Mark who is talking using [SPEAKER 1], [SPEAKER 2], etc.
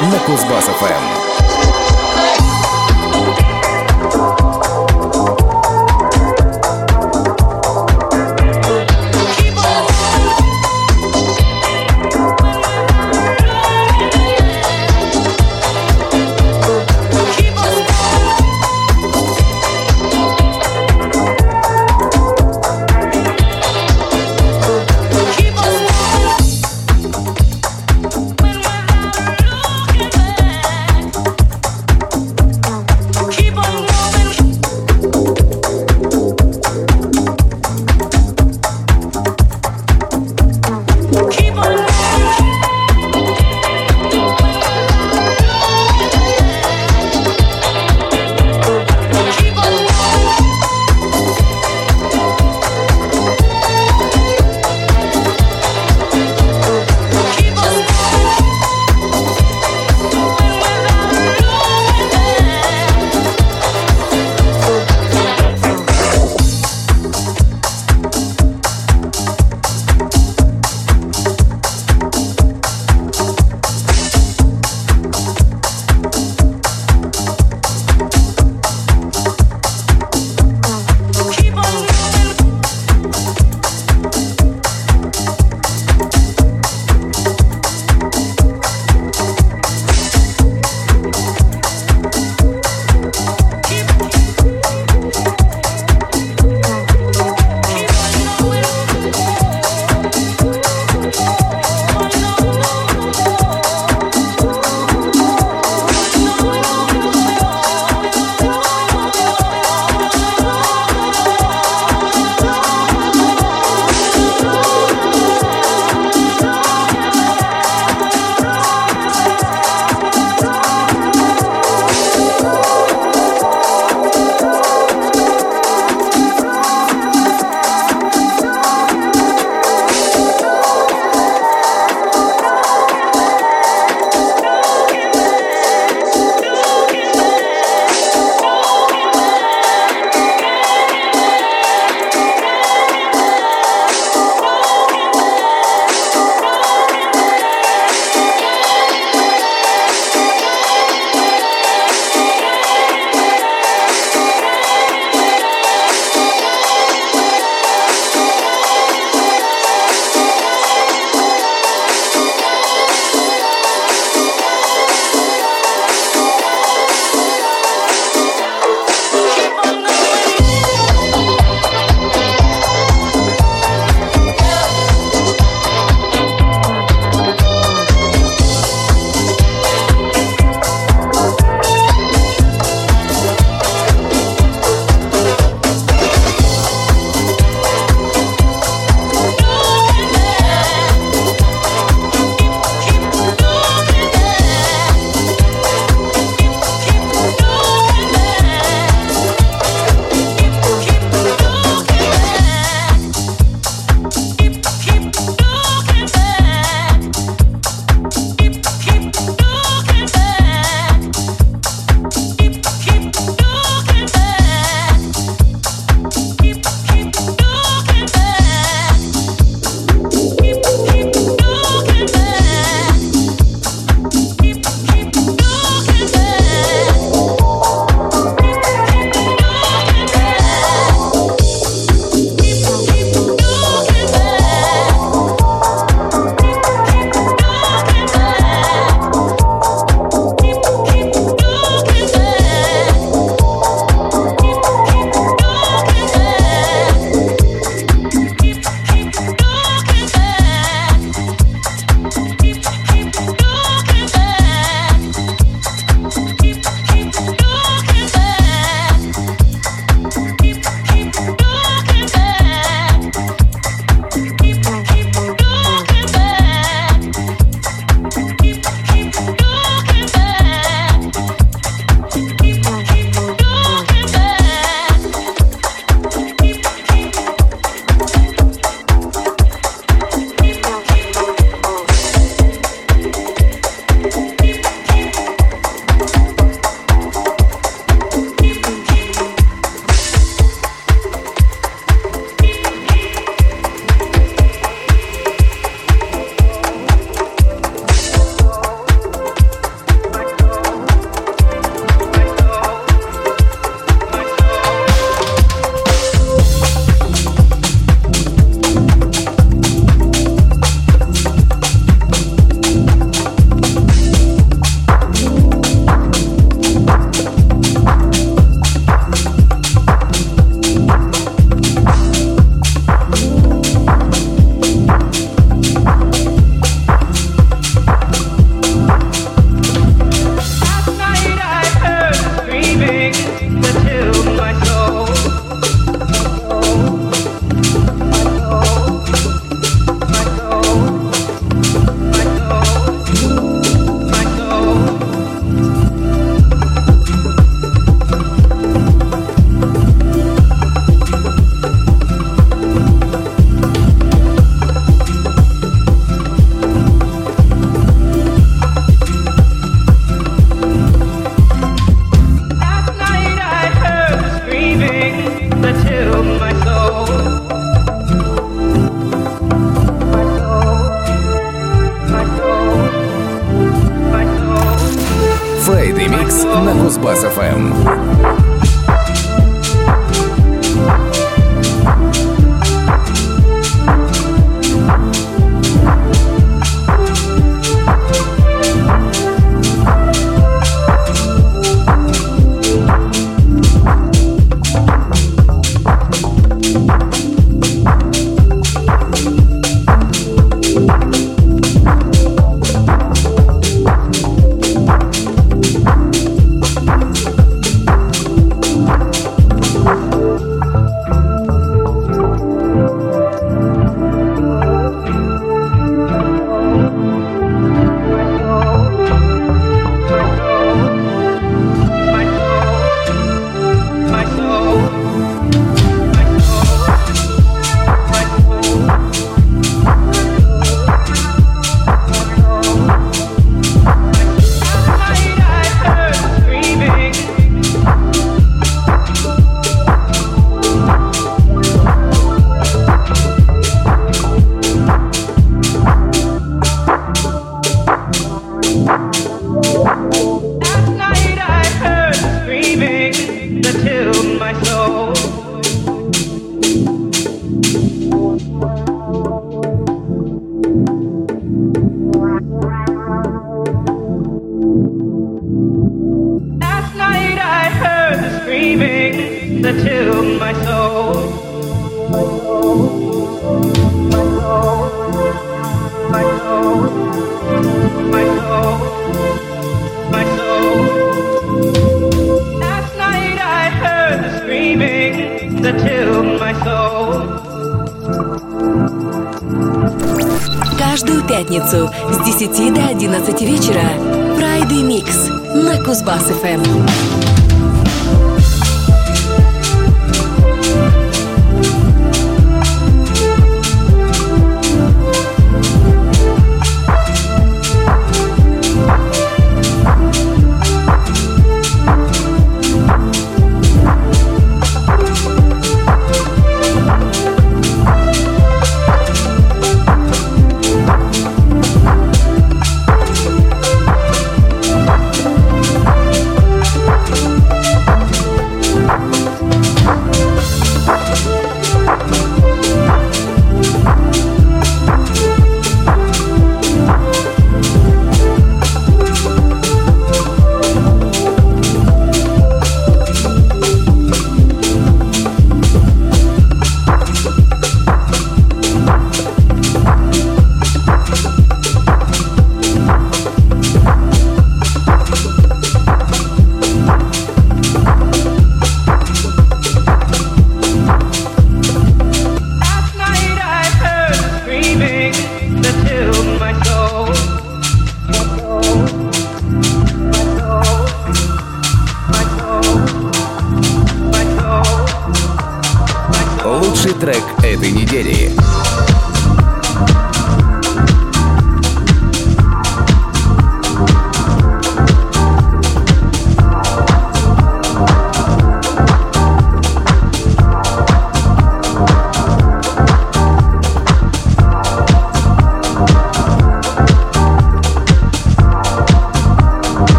[SPEAKER 1] На Кузбасс-ФМ.